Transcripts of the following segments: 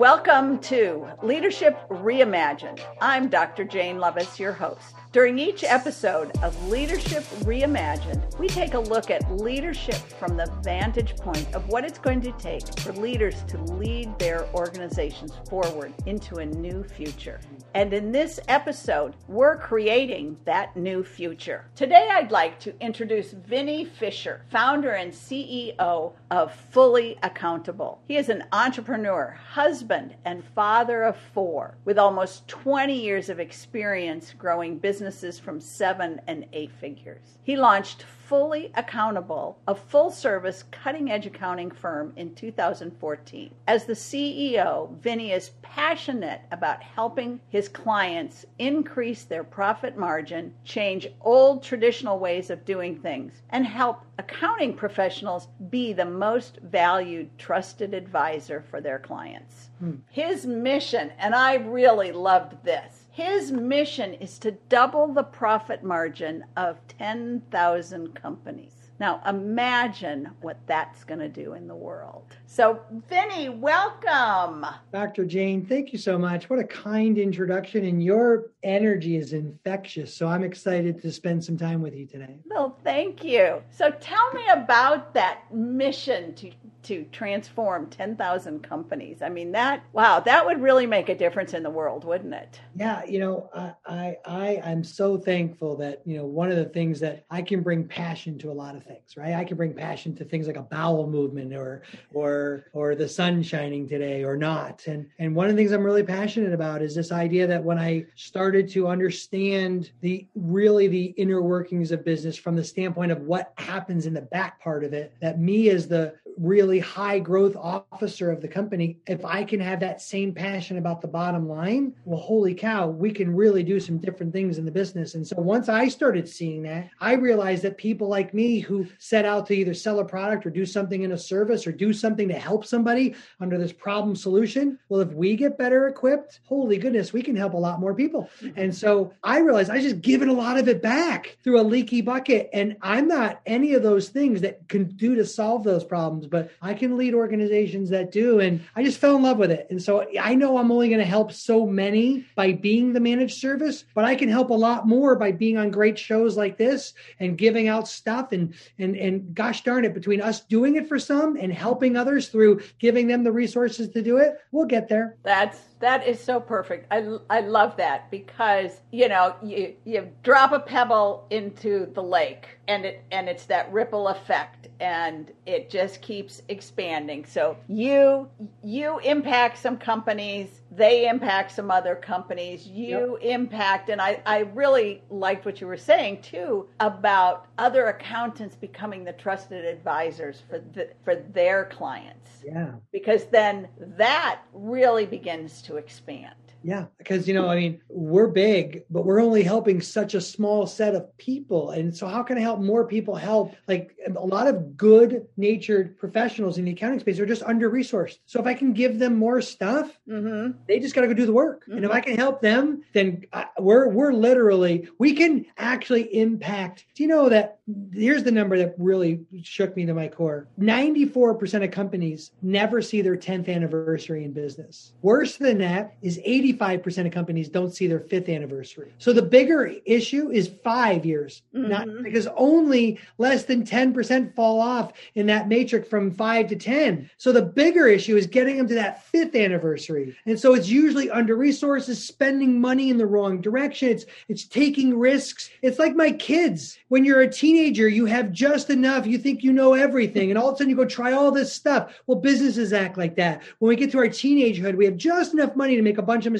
Welcome to Leadership Reimagined. I'm Dr. Jane Levis, your host. During each episode of Leadership Reimagined, we take a look at leadership from the vantage point of what it's going to take for leaders to lead their organizations forward into a new future. And in this episode, we're creating that new future. Today, I'd like to introduce Vinny Fisher, founder and CEO of Fully Accountable. He is an entrepreneur, husband, and father of four with almost 20 years of experience growing businesses from seven and eight figures. He launched Fully Accountable, a full service cutting edge accounting firm in 2014. As the CEO, Vinny is passionate about helping his clients increase their profit margin, change old traditional ways of doing things, and help accounting professionals be the most valued, trusted advisor for their clients. Hmm. His mission, and I really loved this his mission is to double the profit margin of 10,000 companies. Now, imagine what that's going to do in the world. So, Vinny, welcome. Dr. Jane, thank you so much. What a kind introduction, and your energy is infectious. So, I'm excited to spend some time with you today. Well, thank you. So, tell me about that mission to to transform 10,000 companies. I mean, that, wow, that would really make a difference in the world, wouldn't it? Yeah. You know, I, I, I am so thankful that, you know, one of the things that I can bring passion to a lot of things, right? I can bring passion to things like a bowel movement or, or, or the sun shining today or not. And, and one of the things I'm really passionate about is this idea that when I started to understand the really the inner workings of business from the standpoint of what happens in the back part of it, that me as the really high growth officer of the company, if I can have that same passion about the bottom line, well, holy cow, we can really do some different things in the business. And so once I started seeing that, I realized that people like me who set out to either sell a product or do something in a service or do something to help somebody under this problem solution, well, if we get better equipped, holy goodness, we can help a lot more people. Mm-hmm. And so I realized I just given a lot of it back through a leaky bucket. And I'm not any of those things that can do to solve those problems but I can lead organizations that do. And I just fell in love with it. And so I know I'm only going to help so many by being the managed service, but I can help a lot more by being on great shows like this and giving out stuff. And, and, and gosh darn it, between us doing it for some and helping others through giving them the resources to do it, we'll get there. That's that is so perfect. I, I love that because you know you you drop a pebble into the lake and it and it's that ripple effect and it just keeps expanding. So you you impact some companies, they impact some other companies. You yep. impact and I I really liked what you were saying too about other accountants becoming the trusted advisors for the, for their clients. Yeah. Because then that really begins to expand. Yeah, because you know, I mean, we're big, but we're only helping such a small set of people. And so how can I help more people help? Like a lot of good natured professionals in the accounting space are just under resourced. So if I can give them more stuff, mm-hmm. they just got to go do the work. Mm-hmm. And if I can help them, then I, we're we're literally we can actually impact. Do you know that here's the number that really shook me to my core 94% of companies never see their 10th anniversary in business worse than that is 85% of companies don't see their fifth anniversary so the bigger issue is five years mm-hmm. not because only less than 10% fall off in that matrix from five to 10 so the bigger issue is getting them to that fifth anniversary and so it's usually under resources spending money in the wrong direction it's it's taking risks it's like my kids when you're a teenager you have just enough. You think you know everything. And all of a sudden you go try all this stuff. Well, businesses act like that. When we get to our teenagehood, we have just enough money to make a bunch of mistakes.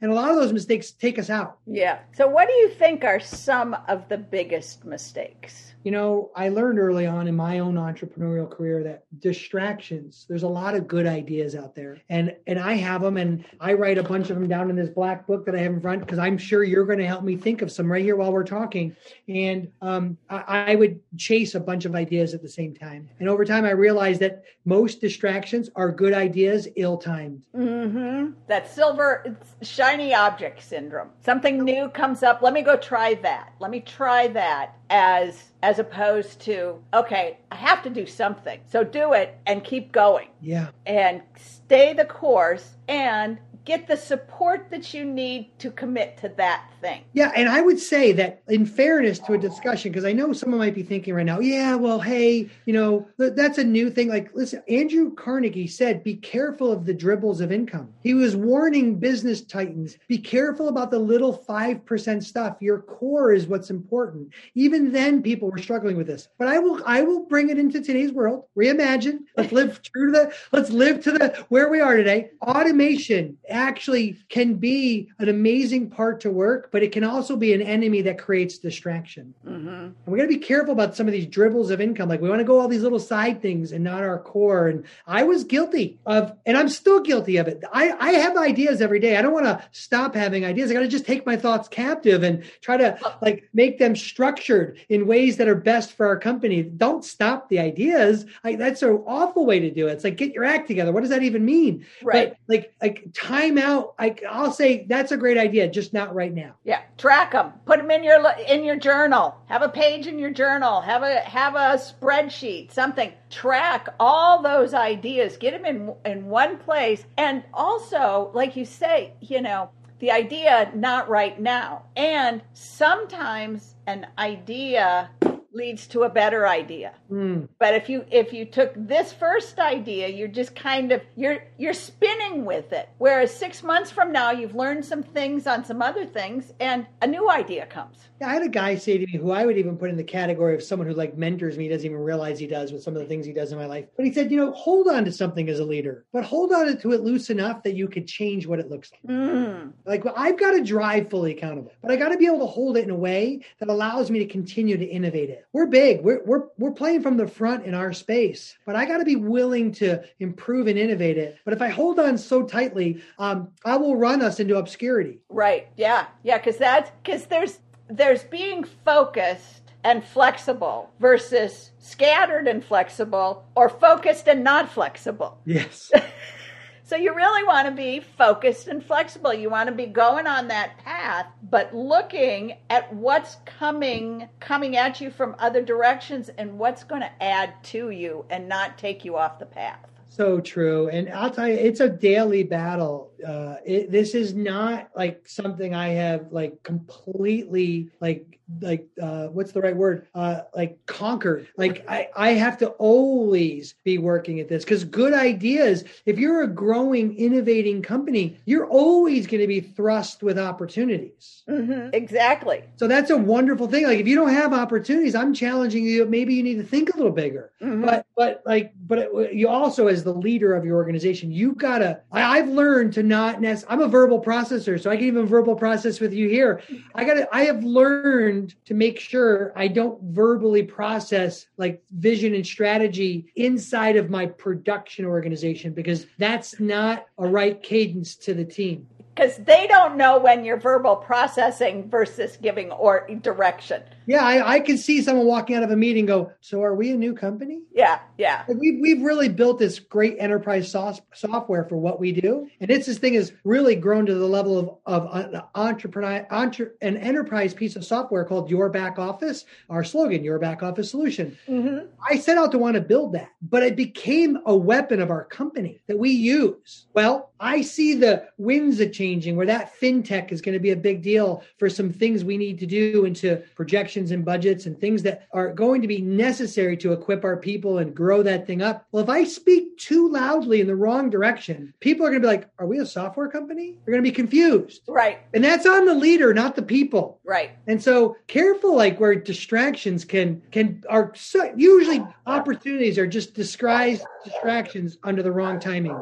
And a lot of those mistakes take us out. Yeah. So, what do you think are some of the biggest mistakes? you know, I learned early on in my own entrepreneurial career that distractions, there's a lot of good ideas out there. And and I have them and I write a bunch of them down in this black book that I have in front because I'm sure you're going to help me think of some right here while we're talking. And um, I, I would chase a bunch of ideas at the same time. And over time, I realized that most distractions are good ideas ill timed. Mm-hmm. That silver it's shiny object syndrome. Something new comes up. Let me go try that. Let me try that as as opposed to okay, I have to do something. So do it and keep going. Yeah. And stay the course and get the support that you need to commit to that thing. Yeah, and I would say that in fairness to a discussion, because I know someone might be thinking right now, yeah, well, hey, you know, that's a new thing. Like, listen, Andrew Carnegie said, be careful of the dribbles of income. He was warning business titans, be careful about the little 5% stuff. Your core is what's important. Even then, people were struggling with this. But I will I will bring it into today's world. Reimagine. Let's live true to the let's live to the where we are today. Automation actually can be an amazing part to work, but it can also be an enemy that creates distraction. Mm-hmm. And we got to be careful about some of these dribbles of income. Like we want to go all these little side things and not our core. And I was guilty of, and I'm still guilty of it. I, I have ideas every day. I don't want to stop having ideas. I got to just take my thoughts captive and try to like make them structured in ways that are best for our company. Don't stop the ideas. I, that's an awful way to do it. It's like get your act together. What does that even mean? Right. But like like time out. I, I'll say that's a great idea, just not right now. Yeah, track them. Put them in your in your journal. Have a page in your journal. Have a have a spreadsheet. Something. Track all those ideas. Get them in in one place. And also, like you say, you know, the idea not right now. And sometimes an idea leads to a better idea. Mm. But if you if you took this first idea, you're just kind of you're you're spinning with it. Whereas 6 months from now you've learned some things on some other things and a new idea comes. Yeah, I had a guy say to me who I would even put in the category of someone who like mentors me, He doesn't even realize he does with some of the things he does in my life. But he said, you know, hold on to something as a leader, but hold on to it loose enough that you could change what it looks like. Mm. Like well, I've got to drive fully accountable, but I got to be able to hold it in a way that allows me to continue to innovate it. We're big. We're we're we're playing from the front in our space, but I got to be willing to improve and innovate it. But if I hold on so tightly, um, I will run us into obscurity. Right. Yeah. Yeah. Because that's because there's there's being focused and flexible versus scattered and flexible or focused and not flexible. Yes. So you really want to be focused and flexible. You want to be going on that path, but looking at what's coming coming at you from other directions and what's going to add to you and not take you off the path. So true. And I'll tell you, it's a daily battle. Uh, it, this is not like something I have like completely like like uh, what's the right word? Uh, like conquered like I, I have to always be working at this because good ideas if you're a growing innovating company you're always going to be thrust with opportunities. Mm-hmm. exactly. So that's a wonderful thing. Like if you don't have opportunities i'm challenging you maybe you need to think a little bigger. Mm-hmm. but but like but it, you also as the leader of your organization you've gotta I, i've learned to not nest i'm a verbal processor so i can even verbal process with you here. I gotta i have learned learned to make sure I don't verbally process like vision and strategy inside of my production organization because that's not a right cadence to the team because they don't know when you're verbal processing versus giving or direction. Yeah, I, I can see someone walking out of a meeting go, "So are we a new company?" Yeah, yeah. We've we've really built this great enterprise soft, software for what we do, and it's this thing has really grown to the level of of an entrepreneur entre, an enterprise piece of software called Your Back Office. Our slogan, Your Back Office Solution. Mm-hmm. I set out to want to build that, but it became a weapon of our company that we use. Well, I see the winds of changing where that fintech is going to be a big deal for some things we need to do into projection and budgets and things that are going to be necessary to equip our people and grow that thing up. Well, if I speak too loudly in the wrong direction, people are going to be like, are we a software company? They're going to be confused. Right. And that's on the leader, not the people. Right. And so careful, like where distractions can, can, are so, usually opportunities are just disguised distractions under the wrong timing.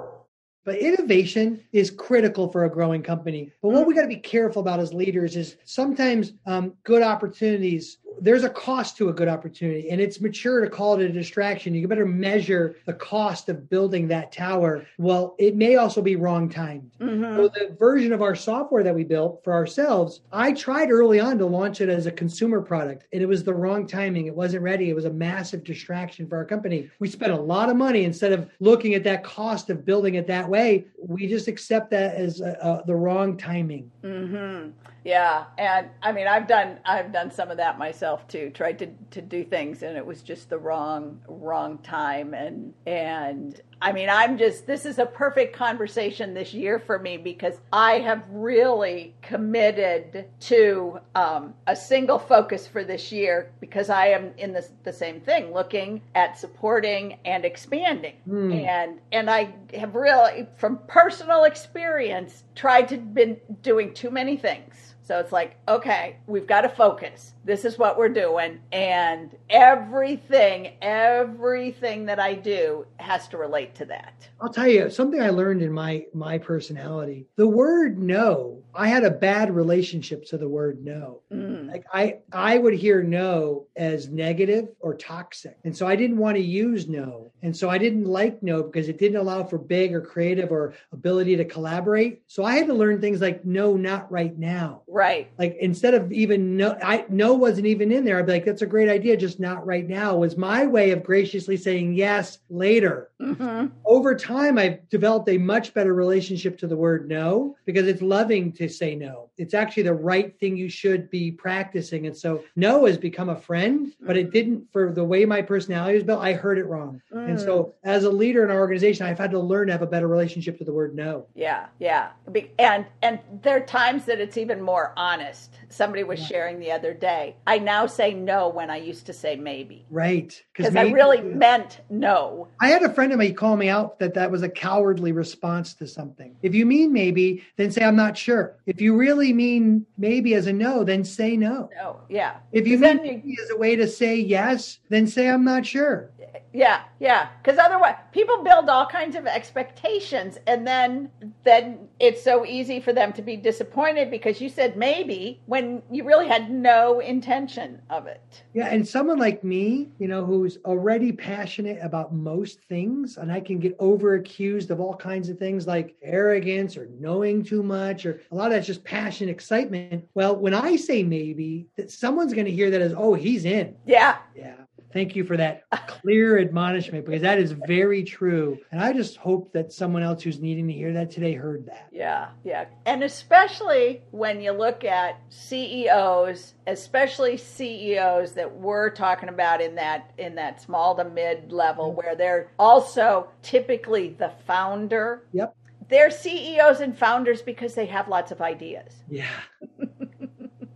But innovation is critical for a growing company. But what we got to be careful about as leaders is sometimes um, good opportunities there's a cost to a good opportunity and it's mature to call it a distraction. You better measure the cost of building that tower. Well it may also be wrong timed. Mm-hmm. so the version of our software that we built for ourselves i tried early on to launch it as a consumer product and it was the wrong timing. It wasn't ready. It was a massive distraction for our company. We spent a lot of money. Instead of looking at that cost of building it that way we just accept that as uh, uh, the wrong timing. Mm-hmm. Yeah, and I mean, I've done I've done some of that myself too. Tried to to do things, and it was just the wrong wrong time, and and I mean, I'm just, this is a perfect conversation this year for me because I have really committed to um, a single focus for this year because I am in the, the same thing, looking at supporting and expanding. Mm. And, and I have really, from personal experience, tried to been doing too many things. So it's like, okay, we've got to focus. This is what we're doing. And everything, everything that I do has to relate to that. I'll tell you something I learned in my my personality. The word no, I had a bad relationship to the word no. Mm. Like I I would hear no as negative or toxic. And so I didn't want to use no. And so I didn't like no because it didn't allow for big or creative or ability to collaborate. So I had to learn things like no, not right now. Right. Like instead of even no I no wasn't even in there. I'd be like, that's a great idea, just not right now. Was my way of graciously saying yes later. Mm-hmm. Over time, I've developed a much better relationship to the word no because it's loving to say no. It's actually the right thing you should be practicing. And so no has become a friend, but it didn't for the way my personality was built. I heard it wrong. Mm. And so as a leader in our organization, I've had to learn to have a better relationship to the word no. Yeah, yeah. And and there are times that it's even more honest. Somebody was yeah. sharing the other day. I now say no when I used to say maybe. Right. Because I really meant no. I had a friend of mine call me out that that was a cowardly response to something. If you mean maybe, then say I'm not sure. If you really mean maybe as a no, then say no. No, yeah. If you mean maybe as a way to say yes, then say I'm not sure. Yeah, yeah. Because otherwise, people build all kinds of expectations, and then then it's so easy for them to be disappointed because you said maybe when you really had no intention of it. Yeah, and someone like me, you know, who's already passionate about most things, and I can get over accused of all kinds of things like arrogance or knowing too much, or a lot of that's just passion, excitement. Well, when I say maybe, that someone's going to hear that as, oh, he's in. Yeah. Yeah. Thank you for that clear admonishment because that is very true. And I just hope that someone else who's needing to hear that today heard that. Yeah, yeah. And especially when you look at CEOs, especially CEOs that we're talking about in that in that small to mid level mm-hmm. where they're also typically the founder. Yep. They're CEOs and founders because they have lots of ideas. Yeah.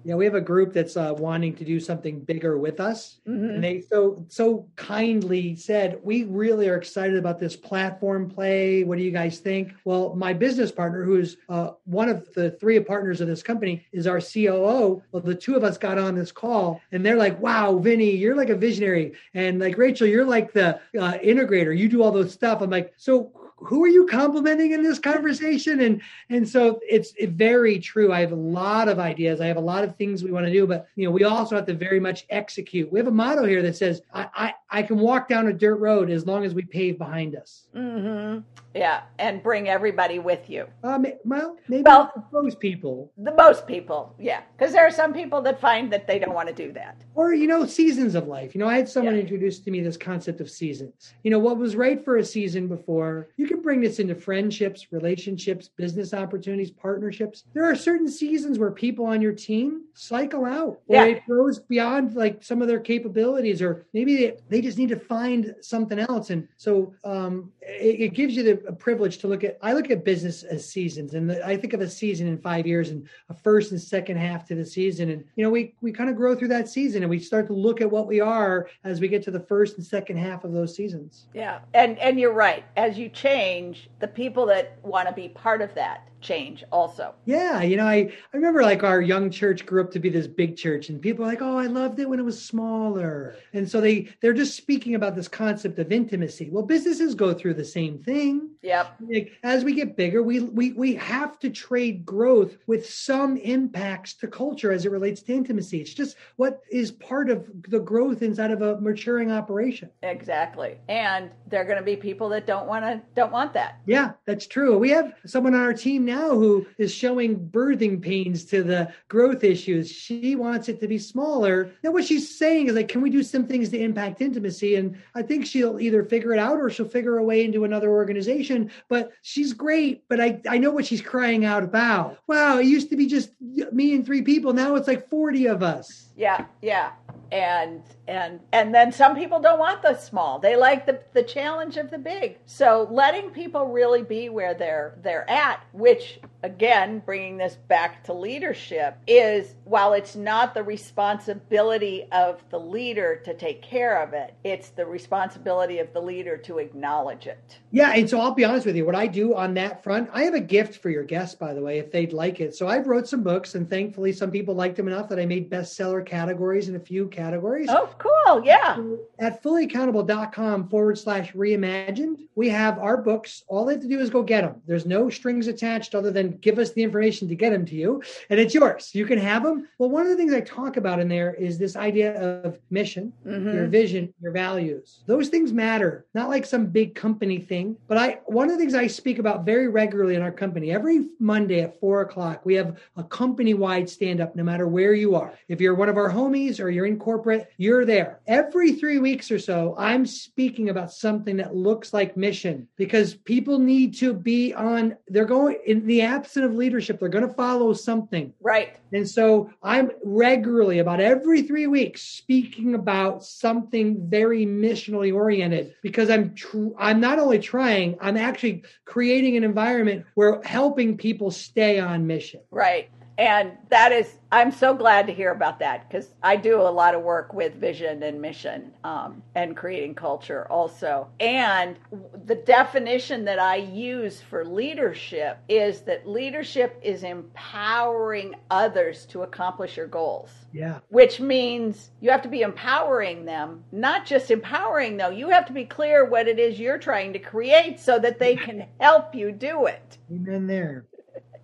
Yeah, we have a group that's uh, wanting to do something bigger with us, mm-hmm. and they so so kindly said, "We really are excited about this platform play. What do you guys think?" Well, my business partner, who is uh, one of the three partners of this company, is our COO. Well, the two of us got on this call, and they're like, "Wow, Vinny, you're like a visionary," and like Rachel, you're like the uh, integrator. You do all those stuff. I'm like, so who are you complimenting in this conversation? And and so it's it very true. I have a lot of ideas. I have a lot of things we want to do but you know we also have to very much execute. We have a motto here that says i i, I can walk down a dirt road as long as we pave behind us. Mm-hmm. Yeah and bring everybody with you um, well maybe well, most people the most people yeah because there are some people that find that they don't want to do that or you know seasons of life you know i had someone yeah. introduce to me this concept of seasons you know what was right for a season before you can bring this into friendships, relationships, business opportunities, partnerships. There are certain seasons where people on your team cycle out or yeah. it goes beyond like some of their capabilities, or maybe they, they just need to find something else. And so um, it, it, gives you the privilege to look at, I look at business as seasons and the, I think of a season in five years and a first and second half to the season. And, you know, we, we kind of grow through that season and we start to look at what we are as we get to the first and second half of those seasons. Yeah. And, and you're right. As you change, the people that want to be part of that change also. Yeah, you know, I, I remember like our young church grew up to be this big church and people are like, "Oh, I loved it when it was smaller." And so they they're just speaking about this concept of intimacy. Well, businesses go through the same thing. Yep. Like as we get bigger, we we we have to trade growth with some impacts to culture as it relates to intimacy. It's just what is part of the growth inside of a maturing operation. Exactly. And there're going to be people that don't want to don't want that. Yeah, that's true. We have someone on our team now who is showing birthing pains to the growth issues. She wants it to be smaller. Now, what she's saying is like, can we do some things to impact intimacy? And I think she'll either figure it out or she'll figure a way into another organization. But she's great. But I, I know what she's crying out about. Wow, it used to be just me and three people. Now it's like 40 of us. Yeah, yeah and and and then some people don't want the small they like the the challenge of the big so letting people really be where they're they're at which again bringing this back to leadership is while it's not the responsibility of the leader to take care of it it's the responsibility of the leader to acknowledge it yeah and so i'll be honest with you what i do on that front i have a gift for your guests by the way if they'd like it so i've wrote some books and thankfully some people liked them enough that i made bestseller categories in a few categories. Oh, cool. Yeah. At fullyaccountable.com forward slash reimagined, we have our books. All they have to do is go get them. There's no strings attached other than give us the information to get them to you, and it's yours. You can have them. Well, one of the things I talk about in there is this idea of mission, mm-hmm. your vision, your values. Those things matter, not like some big company thing. But I, one of the things I speak about very regularly in our company, every Monday at four o'clock, we have a company wide stand up no matter where you are. If you're one of our homies or you're in corporate, you're there. Every three weeks or so, I'm speaking about something that looks like mission because people need to be on, they're going, in the absence of leadership, they're going to follow something. Right. And so I'm regularly, about every three weeks, speaking about something very missionally oriented because I'm, tr- I'm not only trying, I'm actually creating an environment where helping people stay on mission. Right and that is i'm so glad to hear about that because i do a lot of work with vision and mission um, and creating culture also. And the definition that i use for leadership is that leadership is empowering others to accomplish your goals. Yeah. Which means you have to be empowering them not just empowering though. You have to be clear what it is you're trying to create so that they can help you do it. Amen there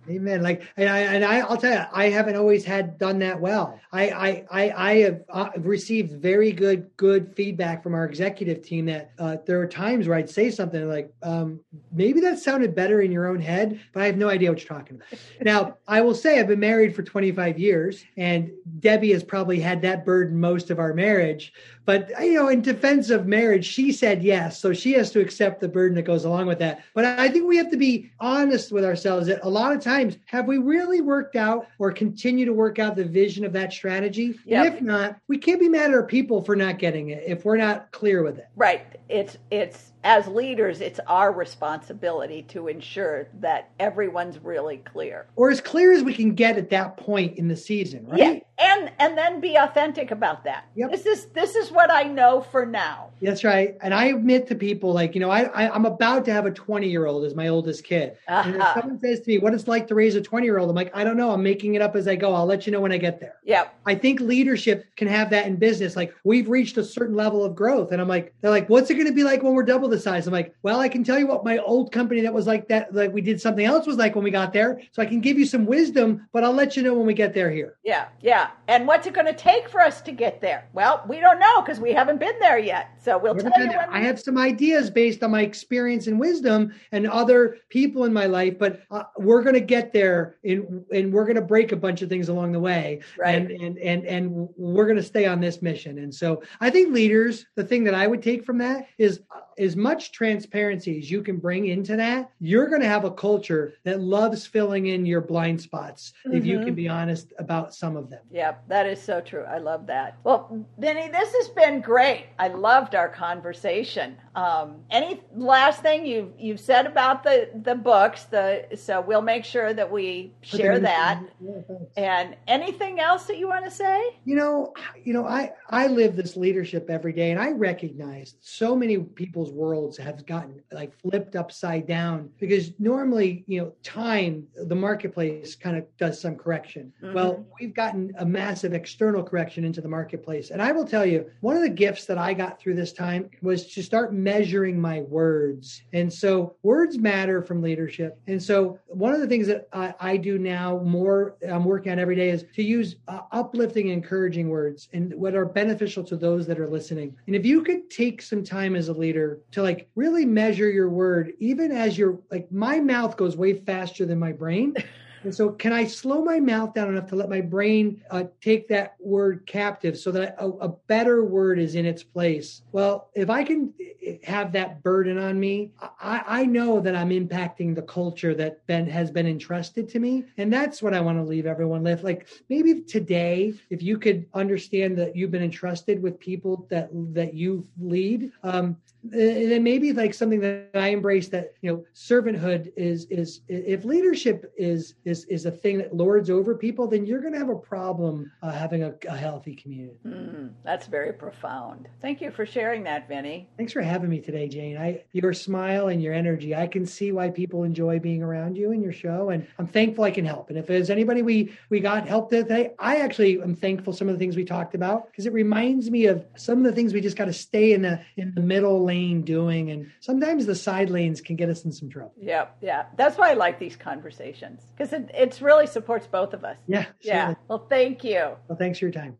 Amen. Like, and I and I, will tell you, I haven't always had done that well. I I I, I have uh, received very good good feedback from our executive team that uh, there are times where I'd say something like, um, maybe that sounded better in your own head, but I have no idea what you're talking about. now, I will say I've been married for 25 years, and Debbie has probably had that burden most of our marriage. But you know, in defense of marriage, she said yes, so she has to accept the burden that goes along with that. But I think we have to be honest with ourselves that a lot of times, have we really worked out or continue to work out the vision of that strategy? Yep. if not, we can't be mad at our people for not getting it if we're not clear with it. Right. It's it's as leaders, it's our responsibility to ensure that everyone's really clear. Or as clear as we can get at that point in the season, right? Yeah. And and then be authentic about that. Yep. This is this is what I know for now. That's right. And I admit to people like, you know, I, I am about to have a 20 year old as my oldest kid. Uh-huh. And if uh-huh. someone says to me, what it's like to raise a 20 year old, I'm like, I don't know. I'm making it up as I go. I'll let you know when I get there. Yeah. I think leadership can have that in business. Like we've reached a certain level of growth. And I'm like, they're like, what's it going to be like when we're double the size? I'm like, well, I can tell you what my old company that was like that, like we did something else was like when we got there. So I can give you some wisdom, but I'll let you know when we get there here. Yeah. Yeah. And what's it going to take for us to get there? Well, we don't know because we haven't been there yet. So we'll tell you when. I have some ideas based on my experience and wisdom and other people in my life, but uh, we're going to get there in, and we're going to break a bunch of things along the way. Right. And, and, and, and we're going to stay on this mission. And so I think leaders, the thing that I would take from that is uh, as much transparency as you can bring into that, you're going to have a culture that loves filling in your blind spots mm-hmm. if you can mm-hmm. be honest about some of them. Yep, that is so true. I love that. Well, Vinny, this has been great. I loved our conversation. Um, any last thing you've you've said about the the books? The so we'll make sure that we share that. Yeah, and anything else that you want to say? You know, you know, I I live this leadership every day, and I recognize so many people's worlds have gotten like flipped upside down because normally, you know, time the marketplace kind of does some correction. Mm-hmm. Well, we've gotten a massive external correction into the marketplace, and I will tell you, one of the gifts that I got through this time was to start measuring my words. And so words matter from leadership. And so one of the things that I, I do now more, I'm working on every day is to use uh, uplifting, encouraging words and what are beneficial to those that are listening. And if you could take some time as a leader to like really measure your word, even as you're like my mouth goes way faster than my brain. And so, can I slow my mouth down enough to let my brain uh, take that word captive so that a, a, better word is in its place? Well, if I can eh, have that burden on me, I, I know that I'm impacting the culture that been, has been entrusted to me. And that's what I want to leave everyone with. Like maybe today, if you could understand that you've been entrusted with people that that you lead, um, then maybe like something that I embrace that you know servanthood is is if leadership is is is a thing that lords over people, then you're going to have a problem uh, having a, a, healthy community. Mm, that's very profound. Thank you for sharing that, Vinny. Thanks for having me today, Jane. I your smile and your energy, I can see why people enjoy being around you and your show, and I'm thankful I can help. And if there's anybody we we got help today, I actually am thankful some of the things we talked about because it reminds me of some of the things we just got to stay in the in the middle lane doing, and sometimes the side lanes can get us in some trouble. Yeah, yeah. That's why I like these conversations because it it really supports both of us. Yeah, yeah. Well, thank you. Well, thanks for your time.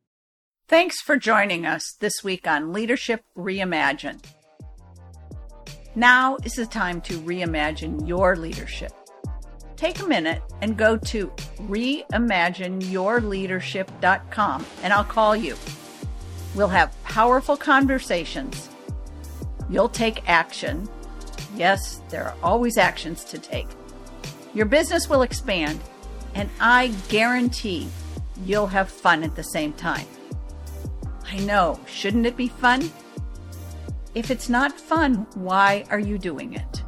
Thanks for joining us this week on Leadership Reimagined. Now is the time to reimagine your leadership. Take a minute and go to reimagineyourleadership.com and I'll call you. We'll have powerful conversations. You'll take action. Yes, there are always actions to take. Your business will expand, and I guarantee you'll have fun at the same time. I know, shouldn't it be fun? If it's not fun, why are you doing it?